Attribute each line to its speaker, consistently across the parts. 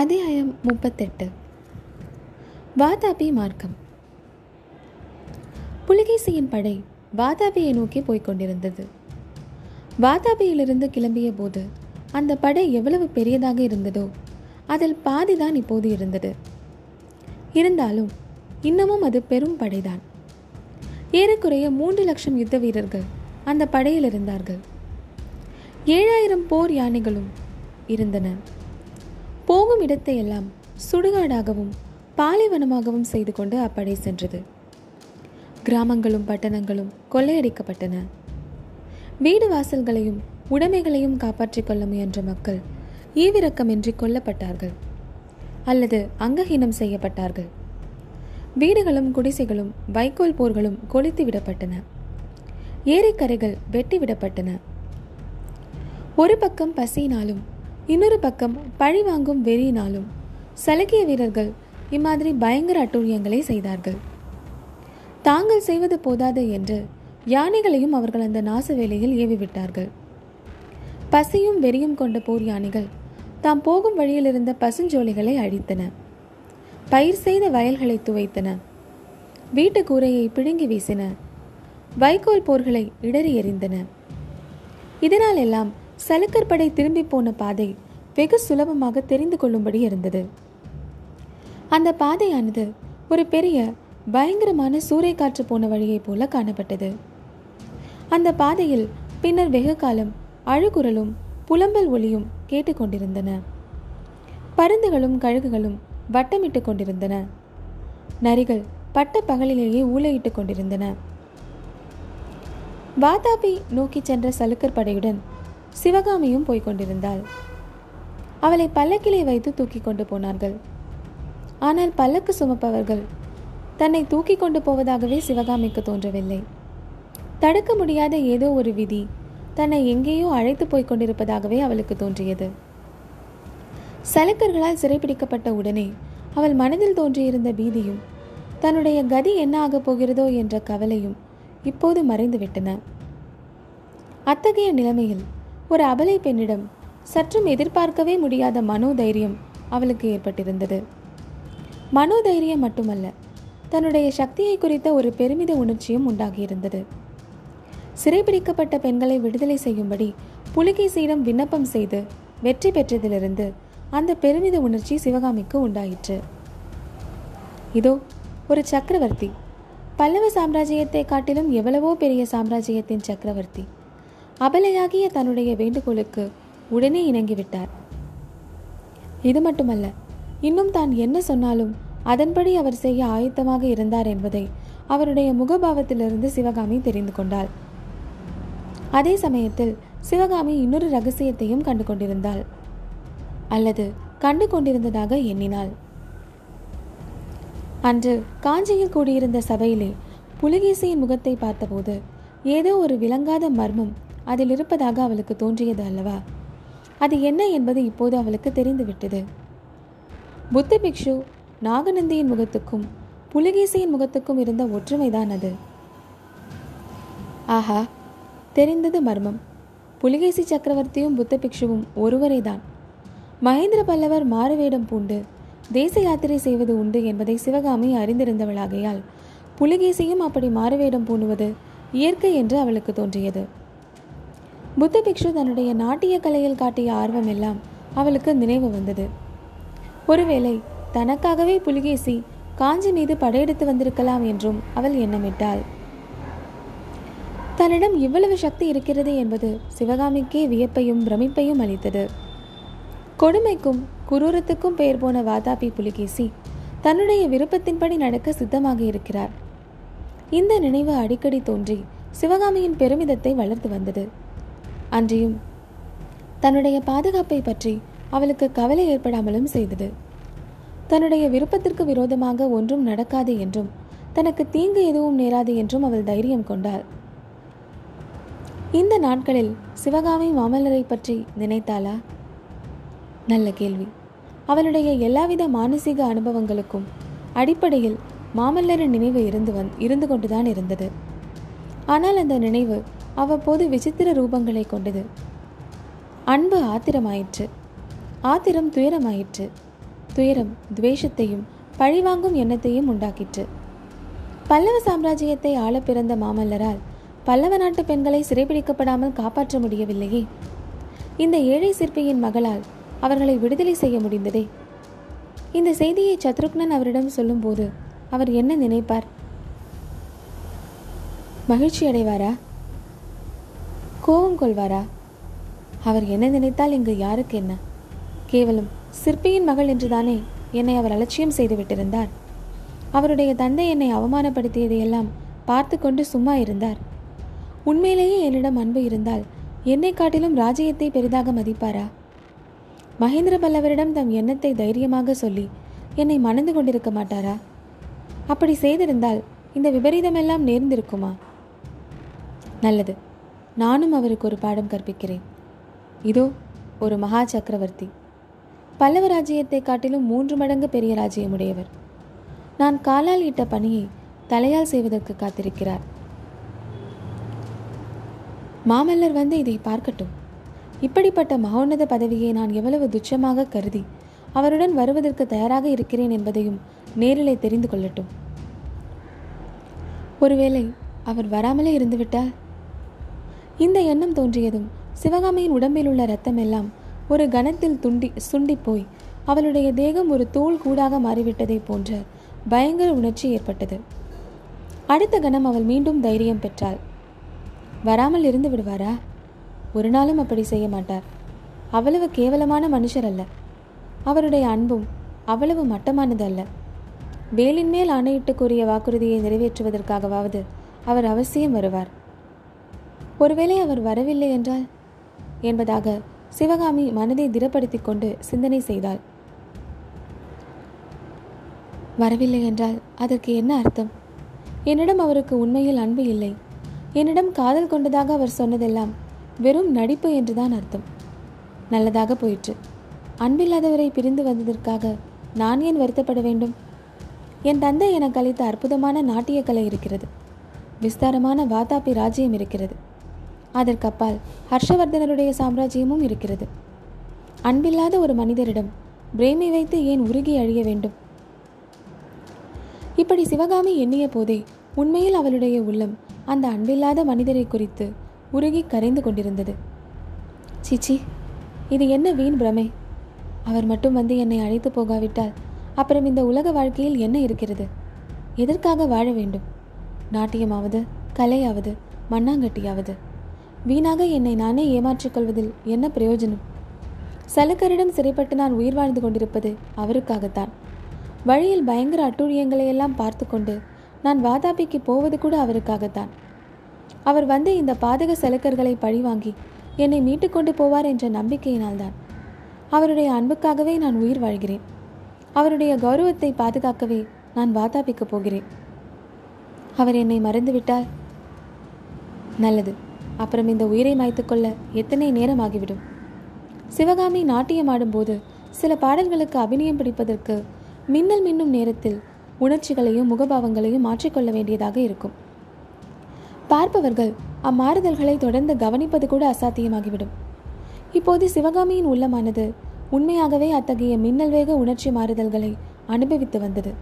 Speaker 1: அத்தியாயம் முப்பத்தெட்டு. வாதாபி மார்க்கம். புலிகேசியின் படை வாதாபியை நோக்கி போய்க் கொண்டிருந்தது. வாதாபியிலிருந்து கிளம்பிய போது அந்த படை எவ்வளவு பெரியதாக இருந்ததோ அதில் பாதிதான் இப்போது இருந்தது. இருந்தாலும் இன்னமும் அது பெரும் படைதான். ஏறக்குறைய மூன்று லட்சம் யுத்த வீரர்கள் அந்த படையில் இருந்தார்கள். ஏழாயிரம் போர் யானைகளும் இருந்தன. போகும் இடத்தையெல்லாம் சுடுகாடாகவும் பாலைவனமாகவும் செய்து கொண்டு அப்படை சென்றது. கிராமங்களும் பட்டணங்களும் கொள்ளையடிக்கப்பட்டன. வீடு வாசல்களையும் உடைமைகளையும் காப்பாற்றிக் கொள்ள முயன்ற மக்கள் ஈவிரக்கமின்றி கொல்லப்பட்டார்கள். அல்லது அங்கஹீனம் செய்யப்பட்டார்கள். வீடுகளும் குடிசைகளும் வைக்கோல் போர்களும் கொளுத்து விடப்பட்டன. ஏரிக்கரைகள் வெட்டி விடப்பட்டன. ஒரு பக்கம் பசியினாலும் இன்னொரு பக்கம் பழி வாங்கும் வெறியினாலும் சலகிய வீரர்கள் இம்மாதிரி பயங்கர அட்டூழியங்களை செய்தார்கள். தாங்கள் செய்வது போதாது என்று யானைகளையும் அவர்கள் அந்த நாச வேலையில் ஏவிவிட்டார்கள். பசியும் வெறியும் கொண்ட போர் யானைகள் தாம் போகும் வழியில் இருந்த பசுஞ்சோலைகளை அழித்தன. பயிர் செய்த வயல்களை துவைத்தன. வீட்டு கூரையை பிடுங்கி வீசின. வைக்கோல் போர்களை இடறி எறிந்தன. இதனால் எல்லாம் சலக்கர் படை திரும்பி போன பாதை வெகு சுலபமாக தெரிந்து கொள்ளும்படி இருந்தது. அந்த பாதையானது ஒரு பெரிய பயங்கரமான சூறைக்காற்று போன வழியைப் போல காணப்பட்டது. அந்த பாதையில் பின்னர் வெகு காலம் அழுகுரலும் புலம்பல் ஒளியும் கேட்டுக்கொண்டிருந்தன பருந்துகளும் கழுகுகளும் வட்டமிட்டு கொண்டிருந்தன. நரிகள் பட்ட பகலிலேயே ஊழையிட்டுக் கொண்டிருந்தன. வாதாபி நோக்கி சென்ற சலுக்கர் படையுடன் சிவகாமியும் போய்க் கொண்டிருந்தாள். அவளை பல்லக்கிலே வைத்து தூக்கி கொண்டு போனார்கள். ஆனால் பல்லக்கு சுமப்பவர்கள் தன்னை தூக்கி கொண்டு போவதாகவே சிவகாமிக்கு தோன்றவில்லை. தடுக்க முடியாத ஏதோ ஒரு விதி தன்னை எங்கேயோ அழைத்து போய்க் கொண்டிருப்பதாகவே அவளுக்கு தோன்றியது. சலக்கர்களால் சிறைப்பிடிக்கப்பட்ட உடனே அவள் மனதில் தோன்றியிருந்த பீதியும் தன்னுடைய கதி என்ன ஆகப் போகிறதோ என்ற கவலையும் இப்போது மறைந்துவிட்டன. அத்தகைய நிலைமையில் ஒரு அபலை பெண்ணிடம் சற்றும் எதிர்பார்க்கவே முடியாத மனோதைரியம் அவளுக்கு ஏற்பட்டிருந்தது. மனோதைரியம் மட்டுமல்ல தன்னுடைய சக்தியை குறித்த ஒரு பெருமித உணர்ச்சியும் உண்டாகியிருந்தது. சிறைபிடிக்கப்பட்ட பெண்களை விடுதலை செய்யும்படி புலிகேசியிடம் விண்ணப்பம் செய்து வெற்றி பெற்றதிலிருந்து அந்த பெருமித உணர்ச்சி சிவகாமிக்கு உண்டாயிற்று. இதோ ஒரு சக்கரவர்த்தி. பல்லவ சாம்ராஜ்யத்தை காட்டிலும் எவ்வளவோ பெரிய சாம்ராஜ்யத்தின் சக்கரவர்த்தி. அபலையாகிய தன்னுடைய வேண்டுகோளுக்கு உடனே இணங்கிவிட்டார். இது மட்டுமல்ல இன்னும் தான் என்ன சொன்னாலும் அதன்படி அவர் செய்ய ஆயத்தமாக இருந்தார் என்பதை அவருடைய முகபாவத்திலிருந்து சிவகாமி தெரிந்து கொண்டாள். அதே சமயத்தில் சிவகாமி இன்னொரு ரகசியத்தையும் கண்டு கொண்டிருந்தாள். அல்லது கண்டு கொண்டிருந்ததாக எண்ணினாள். அன்று காஞ்சியில் கூடியிருந்த சபையிலே புலிகேசியின் முகத்தை பார்த்தபோது ஏதோ ஒரு விளங்காத மர்மம் அதில் இருப்பதாக அவளுக்கு தோன்றியது அல்லவா? அது என்ன என்பது இப்போது அவளுக்கு தெரிந்துவிட்டது. புத்த பிக்ஷு நாகநந்தியின் முகத்துக்கும் புலிகேசியின் முகத்துக்கும் இருந்த ஒற்றுமைதான் அது. ஆஹா தெரிந்தது மர்மம். புலிகேசி சக்கரவர்த்தியும் புத்த பிக்ஷுவும் ஒருவரே தான் மகேந்திர பல்லவர் மாறுவேடம் பூண்டு தேச யாத்திரை செய்வது உண்டு என்பதை சிவகாமி அறிந்திருந்தவளாகையால் புலிகேசியும் அப்படி மாறுவேடம் பூணுவது இயற்கை என்று அவளுக்கு தோன்றியது. புத்த பிக்ஷு தன்னுடைய நாட்டிய கலையில் காட்டிய ஆர்வம் எல்லாம் அவளுக்கு நினைவு வந்தது. ஒருவேளை தனக்காகவே புலிகேசி காஞ்சி மீது படையெடுத்து வந்திருக்கலாம் என்றும் அவள் எண்ணமிட்டாள். தன்னிடம் இவ்வளவு சக்தி இருக்கிறது என்பது சிவகாமிக்கே வியப்பையும் பிரமிப்பையும் அளித்தது. கொடுமைக்கும் குரூரத்துக்கும் பெயர் போன வாதாபி புலிகேசி தன்னுடைய விருப்பத்தின்படி நடக்க சித்தமாக இருக்கிறார். இந்த நினைவு அடிக்கடி தோன்றி சிவகாமியின் பெருமிதத்தை வளர்த்து வந்தது. அன்றியும் தன்னுடைய பாதுகாப்பை பற்றி அவளுக்கு கவலை ஏற்படாமலும் செய்தது. தன்னுடைய விருப்பத்திற்கு விரோதமாக ஒன்றும் நடக்காது என்றும் தனக்கு தீங்கு எதுவும் நேராது என்றும் அவள் தைரியம் கொண்டாள். இந்த நாட்களில் சிவகாமி மாமல்லரை பற்றி நினைத்தாளா? நல்ல கேள்வி. அவளுடைய எல்லாவித மானசீக அனுபவங்களுக்கும் அடிப்படையில் மாமல்லரின் நினைவு இருந்து வந் இருந்து கொண்டுதான் இருந்தது. ஆனால் அந்த நினைவு அவ்வப்போது விசித்திர ரூபங்களை கொண்டது. அன்பு ஆத்திரமாயிற்று. ஆத்திரம் துயரமாயிற்று. துயரம் துவேஷத்தையும் பழிவாங்கும் எண்ணத்தையும் உண்டாக்கிற்று. பல்லவ சாம்ராஜ்யத்தை ஆள பிறந்த மாமல்லரால் பல்லவ நாட்டு பெண்களை சிறைபிடிக்கப்படாமல் காப்பாற்ற முடியவில்லையே. இந்த ஏழை சிற்பியின் மகளால் அவர்களை விடுதலை செய்ய முடிந்ததே. இந்த செய்தியை சத்ருக்னன் அவரிடம் சொல்லும்போது அவர் என்ன நினைப்பார்? மகிழ்ச்சி அடைவாரா கோபம் கொள்வாரா? அவர் என்ன நினைத்தால் இங்கு யாருக்கு என்ன? கேவலம் சிற்பியின் மகள் என்றுதானே என்னை அவர் அலட்சியம் செய்து விட்டிருந்தார். அவருடைய தந்தை என்னை அவமானப்படுத்தியதையெல்லாம் பார்த்து கொண்டு சும்மா இருந்தார். உண்மையிலேயே என்னிடம் அன்பு இருந்தால் என்னை காட்டிலும் ராஜ்யத்தை பெரிதாக மதிப்பாரா? மகேந்திர பல்லவரிடம் தம் எண்ணத்தை தைரியமாக சொல்லி என்னை மணந்து கொண்டிருக்க மாட்டாரா? அப்படி செய்திருந்தால் இந்த விபரீதமெல்லாம் நேர்ந்திருக்குமா? நல்லது நானும் அவருக்கு ஒரு பாடம் கற்பிக்கிறேன். இதோ ஒரு மகா சக்கரவர்த்தி. பல்லவ ராஜ்யத்தை காட்டிலும் மூன்று மடங்கு பெரிய ராஜ்யமுடையவர். நான் காலால் இட்ட பணியை தலையால் செய்வதற்கு காத்திருக்கிறார். மாமல்லர் வந்து இதை பார்க்கட்டும். இப்படிப்பட்ட மகோன்னத பதவியை நான் எவ்வளவு துச்சமாக கருதி அவருடன் வருவதற்கு தயாராக இருக்கிறேன் என்பதையும் நேரிலே தெரிந்து கொள்ளட்டும். ஒருவேளை அவர் வராமலே இருந்துவிட்டால்? இந்த எண்ணம் தோன்றியதும் சிவகாமியின் உடம்பில் உள்ள ரத்தமெல்லாம் ஒரு கணத்தில் துண்டி சுண்டி போய் அவளுடைய தேகம் ஒரு தூள் கூடாக மாறிவிட்டதை போன்ற பயங்கர உணர்ச்சி ஏற்பட்டது. அடுத்த கணம் அவள் மீண்டும் தைரியம் பெற்றாள். வராமல் இருந்து விடுவாரா? ஒரு நாளும் அப்படி செய்ய மாட்டார். அவ்வளவு கேவலமான மனுஷர் அல்ல. அவருடைய அன்பும் அவ்வளவு மட்டமானது அல்ல. வேலின் மேல் ஆணையிட்டு கூறிய வாக்குறுதியை நிறைவேற்றுவதற்காகவாவது அவர் அவசியம் வருவார். ஒருவேளை அவர் வரவில்லை என்றால்? என்பதாக சிவகாமி மனதை திடப்படுத்திக் கொண்டு சிந்தனை செய்தாள். வரவில்லை என்றால் அதற்கு என்ன அர்த்தம்? என்னிடம் அவருக்கு உண்மையில் அன்பு இல்லை. என்னிடம் காதல் கொண்டதாக அவர் சொன்னதெல்லாம் வெறும் நடிப்பு என்றுதான் அர்த்தம். நல்லதாக போயிற்று. அன்பில்லாதவரை பிரிந்து வந்ததற்காக நான் ஏன் வருத்தப்பட வேண்டும்? என் தந்தை எனக்கு அளித்த அற்புதமான நாட்டியக்கலை இருக்கிறது. விஸ்தாரமான வாதாபி ராஜ்யம் இருக்கிறது. அதற்கப்பால் ஹர்ஷவர்தனருடைய சாம்ராஜ்யமும் இருக்கிறது. அன்பில்லாத ஒரு மனிதரிடம் பிரேமை வைத்து ஏன் உருகி அழிய வேண்டும்? இப்படி சிவகாமி எண்ணிய போதே உண்மையில் அவளுடைய உள்ளம் அந்த அன்பில்லாத மனிதரை குறித்து உருகி கரைந்து கொண்டிருந்தது. சிச்சி இது என்ன வீண் பிரமை? அவர் மட்டும் வந்து என்னை அழைத்து போகாவிட்டால் அப்புறம் இந்த உலக வாழ்க்கையில் என்ன இருக்கிறது? எதற்காக வாழ வேண்டும்? நாட்டியமாவது கலையாவது மண்ணாங்கட்டியாவது? வீணாக என்னை நானே ஏமாற்றிக் கொள்வதில் என்ன பிரயோஜனம்? சலக்கரிடம் சிறைப்பட்டு நான் உயிர் வாழ்ந்து கொண்டிருப்பது அவருக்காகத்தான். வழியில் பயங்கர அட்டூழியங்களை எல்லாம் பார்த்து கொண்டு நான் வாதாபிக்கு போவது கூட அவருக்காகத்தான். அவர் வந்து இந்த பாதக சலுக்கர்களை பழிவாங்கி என்னை மீட்டுக்கொண்டு போவார் என்ற நம்பிக்கையினால்தான் அவருடைய அன்புக்காகவே நான் உயிர் வாழ்கிறேன். அவருடைய கௌரவத்தை பாதுகாக்கவே நான் வாதாபிக்க போகிறேன். அவர் என்னை மறந்துவிட்டால் நல்லது. அப்புறம் இந்த உயிரை மாய்த்துக்கொள்ள எத்தனை நேரம் ஆகிவிடும்? சிவகாமி நாட்டியம் ஆடும்போது சில பாடல்களுக்கு அபிநயம் பிடிப்பதற்கு மின்னல் மின்னும் நேரத்தில் உணர்ச்சிகளையும் முகபாவங்களையும் மாற்றிக்கொள்ள வேண்டியதாக இருக்கும். பார்ப்பவர்கள் அம்மாறுதல்களை தொடர்ந்து கவனிப்பது கூட அசாத்தியமாகிவிடும். இப்போது சிவகாமியின் உள்ளமானது உண்மையாகவே அத்தகைய மின்னல் வேக உணர்ச்சி மாறுதல்களை அனுபவித்து வந்தது.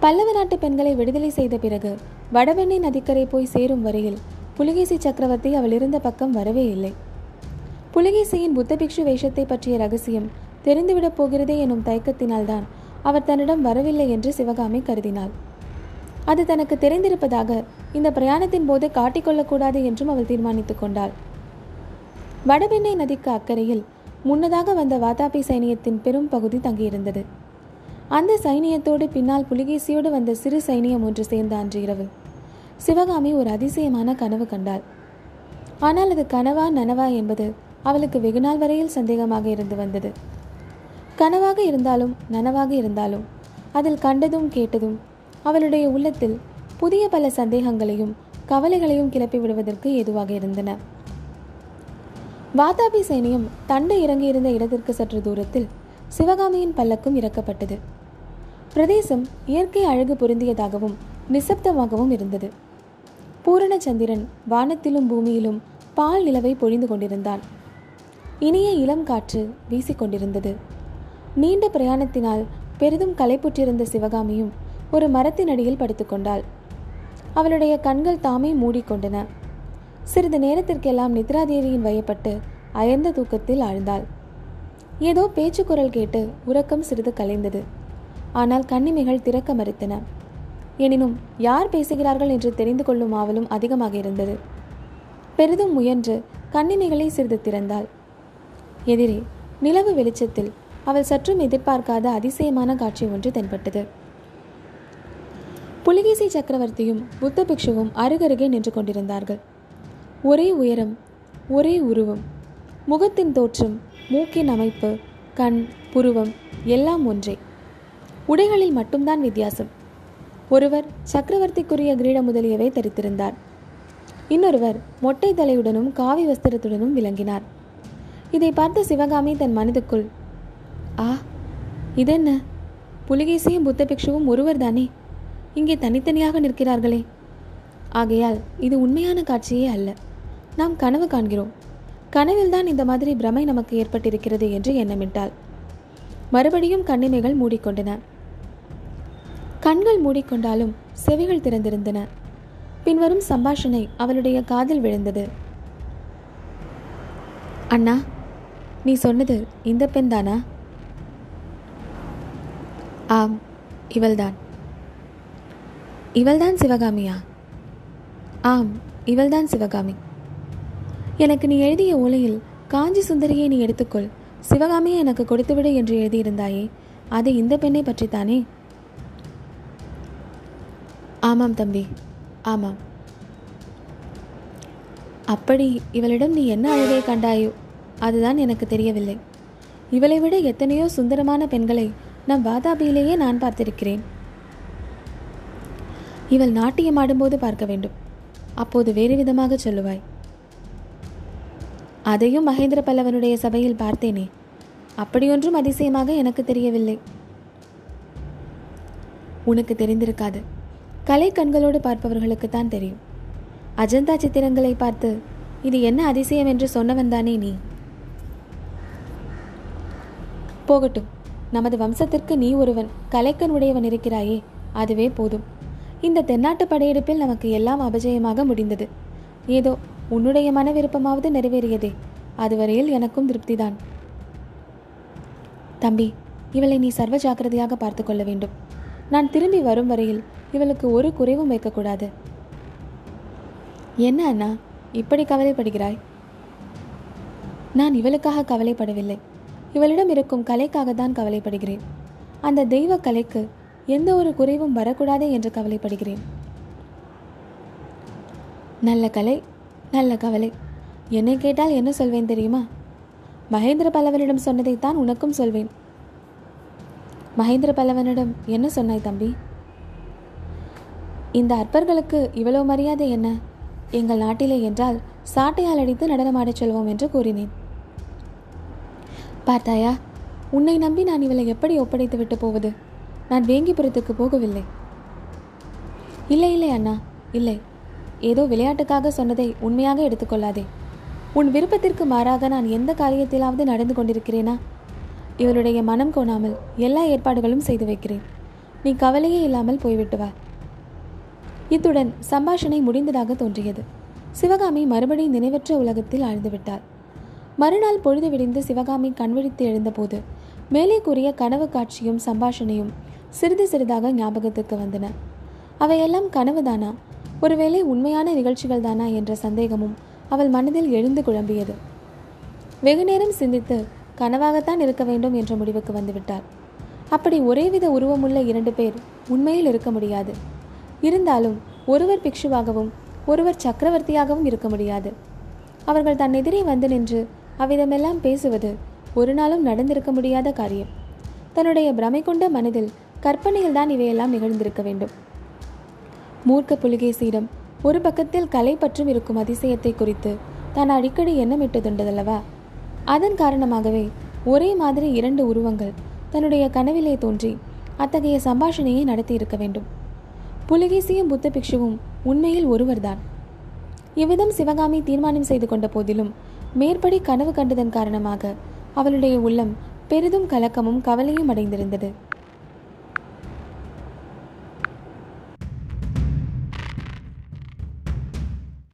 Speaker 1: பல்லவ நாட்டு பெண்களை விடுதலை செய்த பிறகு வடவெண்ணை நதிக்கரை போய் சேரும் வரையில் புலிகேசி சக்கரவர்த்தி அவள் இருந்த பக்கம் வரவே இல்லை. புலிகேசியின் புத்தபிக்ஷு வேஷத்தை பற்றிய ரகசியம் தெரிந்துவிடப் போகிறதே எனும் தயக்கத்தினால்தான் அவர் தன்னிடம் வரவில்லை என்று சிவகாமி கருதினாள். அது தனக்கு தெரிந்திருப்பதாக இந்த பிரயாணத்தின் போது காட்டிக்கொள்ளக்கூடாது என்றும் அவள் தீர்மானித்துக் கொண்டாள். வடபெண்ணை நதிக்கு அக்கறையில் முன்னதாக வந்த வாதாபி சைனியத்தின் பெரும் பகுதி தங்கியிருந்தது. அந்த சைனியத்தோடு பின்னால் புலிகேசியோடு வந்த சிறு சைனியம் ஒன்று சேர்ந்த அன்று இரவு. சிவகாமி ஒரு அதிசயமான கனவு கண்டாள். ஆனால் அது கனவா நனவா என்பது அவளுக்கு வெகுநாள் வரையில் சந்தேகமாக இருந்து வந்தது. கனவாக இருந்தாலும் நனவாக இருந்தாலும் அதில் கண்டதும் கேட்டதும் அவளுடைய உள்ளத்தில் புதிய பல சந்தேகங்களையும் கவலைகளையும் கிளப்பி விடுவதற்கு ஏதுவாக இருந்தன. வாதாபி சேனியும் தண்டு இறங்கியிருந்த இடத்திற்கு சற்று தூரத்தில் சிவகாமியின் பல்லக்கும் இறக்கப்பட்டது. பிரதேசம் இயற்கை அழகு பொருந்தியதாகவும் நிசப்தமாகவும் இருந்தது. பூரணச்சந்திரன் வானத்திலும் பூமியிலும் பால் நிலவை பொழிந்து கொண்டிருந்தான். இனிய இளம் காற்று வீசிக்கொண்டிருந்தது நீண்ட பிரயாணத்தினால் பெரிதும் களைப்புற்றிருந்த சிவகாமியும் ஒரு மரத்தின் அடியில் படுத்துக்கொண்டாள் அவளுடைய கண்கள் தாமே மூடிக்கொண்டன சிறிது நேரத்திற்கெல்லாம் நித்ராதேவியின் வயப்பட்டு அயர்ந்த தூக்கத்தில் ஆழ்ந்தாள். ஏதோ பேச்சு குரல் கேட்டு உறக்கம் சிறிது கலைந்தது. ஆனால் கண்ணிமைகள் திறக்க மறுத்தன. எனினும் யார் பேசுகிறார்கள் என்று தெரிந்து கொள்ளும் ஆவலும் அதிகமாக இருந்தது. பெரிதும் முயன்று கண்ணிமைகளை சிறிது திறந்தாள். எதிரே நிலவு வெளிச்சத்தில் அவள் சற்றும் எதிர்பார்க்காத அதிசயமான காட்சி ஒன்று தென்பட்டது. புலிகேசி சக்கரவர்த்தியும் புத்த பிக்ஷுவும் அருகருகே நின்று கொண்டிருந்தார்கள். ஒரே உயரம் ஒரே உருவம் முகத்தின் தோற்றம் மூக்கின் அமைப்பு கண் புருவம் எல்லாம் ஒன்றே. உடைகளில் மட்டும்தான் வித்தியாசம். ஒருவர் சக்கரவர்த்திக்குரிய கிரீட முதலியவை தரித்திருந்தார். இன்னொருவர் மொட்டை தலையுடனும் காவி வஸ்திரத்துடனும் விளங்கினார். இதை பார்த்த சிவகாமி தன் மனதுக்குள் ஆ இதென்ன? புலிகேசியும் புத்த பிக்ஷுவும் ஒருவர் தானே இங்கே தனித்தனியாக நிற்கிறார்களே. ஆகையால் இது உண்மையான காட்சியே அல்ல. நாம் கனவு காண்கிறோம். கனவில்தான் இந்த மாதிரி பிரமை நமக்கு ஏற்பட்டிருக்கிறது என்று எண்ணமிட்டாள். மறுபடியும் கண்ணிமைகள் மூடிக்கொண்டன. கண்கள் மூடிக்கொண்டாலும் செவிகள் திறந்திருந்தன. பின்வரும் சம்பாஷணை அவளுடைய காதில் விழுந்தது. அண்ணா நீ சொன்னது இந்த பெண் தானா? ஆம் இவள்தான். இவள்தான் சிவகாமியா? ஆம் இவள்தான் சிவகாமி. எனக்கு நீ எழுதிய ஓலையில் காஞ்சி சுந்தரியை நீ எடுத்துக்கொள். சிவகாமியை எனக்கு கொடுத்துவிடு என்று எழுதியிருந்தாயே அது இந்த பெண்ணை பற்றித்தானே? ஆமாம் தம்பி ஆமாம். அப்படி இவளிடம் நீ என்ன அழகை கண்டாயோ அதுதான் எனக்கு தெரியவில்லை. இவளை விட எத்தனையோ சுந்தரமான பெண்களை நம் வாதாபியிலேயே நான் பார்த்திருக்கிறேன். இவள் நாட்டியம் ஆடும்போது பார்க்க வேண்டும். அப்போது வேறு விதமாக சொல்லுவாய். அதையும் மகேந்திர பல்லவனுடைய சபையில் பார்த்தேனே அப்படியொன்றும் அதிசயமாக எனக்கு தெரியவில்லை. உனக்கு தெரிந்திருக்காது. கலை கண்களோடு பார்ப்பவர்களுக்கு தான் தெரியும். அஜந்தா சித்திரங்களை பார்த்து இது என்ன அதிசயம் என்று சொன்னவன் தானே நீ? போகட்டும். நமது வம்சத்திற்கு நீ ஒருவன் கலைக்கன் உடையவன் இருக்கிறாயே அதுவே போதும். இந்த தென்னாட்டு படையெடுப்பில் நமக்கு எல்லாம் அபஜயமாக முடிந்தது. ஏதோ உன்னுடைய மன விருப்பமாவது நிறைவேறியதே அதுவரையில் எனக்கும் திருப்திதான். தம்பி இவளை நீ சர்வ ஜாக்கிரதையாக பார்த்து கொள்ள வேண்டும். நான் திரும்பி வரும் வரையில் இவளுக்கு ஒரு குறைவும் வைக்கக்கூடாது. என்ன அண்ணா இப்படி கவலைப்படுகிறாய்? நான் இவளுக்காக கவலைப்படவில்லை. இவளிடம் இருக்கும் கலைக்காக தான் கவலைப்படுகிறேன். அந்த தெய்வ கலைக்கு எந்த ஒரு குறைவும் வரக்கூடாதே என்று கவலைப்படுகிறேன். நல்ல கலை நல்ல கவலை. என்னை கேட்டால் என்ன சொல்வேன் தெரியுமா? மகேந்திர பல்லவனிடம் சொன்னதைத்தான் உனக்கும் சொல்வேன். மகேந்திர பல்லவனிடம் என்ன சொன்னாய் தம்பி? இந்த அற்பர்களுக்கு இவ்வளவு மரியாதை என்ன? எங்கள் நாட்டிலே என்றால் சாட்டையால் அடித்து நடனமாடச் சொல்வோம் என்று கூறினேன். பார்த்தாயா உன்னை நம்பி நான் இவளை எப்படி ஒப்படைத்து விட்டு போவது? நான் வேங்கிபுரத்துக்கு போகவில்லை. இல்லை இல்லை அண்ணா இல்லை. ஏதோ விளையாட்டுக்காக சொன்னதை உண்மையாக எடுத்துக்கொள்ளாதே உன் விருப்பத்திற்கு மாறாக நான் எந்த காரியத்திலாவது நடந்து கொண்டிருக்கிறேனா? இவளுடைய மனம் கோணாமல் எல்லா ஏற்பாடுகளும் செய்து வைக்கிறேன். நீ கவலையே இல்லாமல் போய்விட்டு வா. இத்துடன் சம்பாஷணை முடிந்ததாக தோன்றியது. சிவகாமி மறுபடியும் நினைவற்ற உலகத்தில் ஆழ்ந்துவிட்டார் மறுநாள் பொழுது விடிந்து சிவகாமி கண்விழித்து எழுந்தபோது மேலே கூறிய கனவு காட்சியும் சம்பாஷணையும் சிறிது சிறிதாக ஞாபகத்துக்கு வந்தன. அவையெல்லாம் கனவுதானா? ஒருவேளை உண்மையான நிகழ்ச்சிகள் தானா என்ற சந்தேகமும் அவள் மனதில் எழுந்து குழம்பியது. வெகுநேரம் சிந்தித்து கனவாகத்தான் இருக்க வேண்டும் என்ற முடிவுக்கு வந்துவிட்டார் அப்படி ஒரேவித உருவமுள்ள இரண்டு பேர் உண்மையில் இருக்க முடியாது. இருந்தாலும் ஒருவர் பிக்ஷுவாகவும் ஒருவர் சக்கரவர்த்தியாகவும் இருக்க முடியாது. அவர்கள் தன் எதிரே வந்து நின்று அவ்விதமெல்லாம் பேசுவது ஒரு நாளும் நடந்திருக்க முடியாத காரியம். தன்னுடைய பிரமை கொண்ட மனதில் கற்பனையில் தான் இவையெல்லாம் நிகழ்ந்திருக்க வேண்டும். மூர்க்க புலிகேசியிடம் ஒரு பக்கத்தில் கலை பற்றும் இருக்கும் அதிசயத்தை குறித்து தான் அடிக்கடி எண்ணமிட்டதுண்டதல்லவா? அதன் காரணமாகவே ஒரே மாதிரி இரண்டு உருவங்கள் தன்னுடைய கனவிலே தோன்றி அத்தகைய சம்பாஷணையை நடத்தி இருக்க வேண்டும். புலிகேசியும் புத்த பிக்ஷுவும் உண்மையில் ஒருவர்தான். இவ்விதம் சிவகாமி தீர்மானம் செய்து கொண்ட போதிலும் மேற்படி கனவு கண்டதன் காரணமாக அவளுடைய உள்ளம் பெரிதும் கலக்கமும் கவலையும் அடைந்திருந்தது.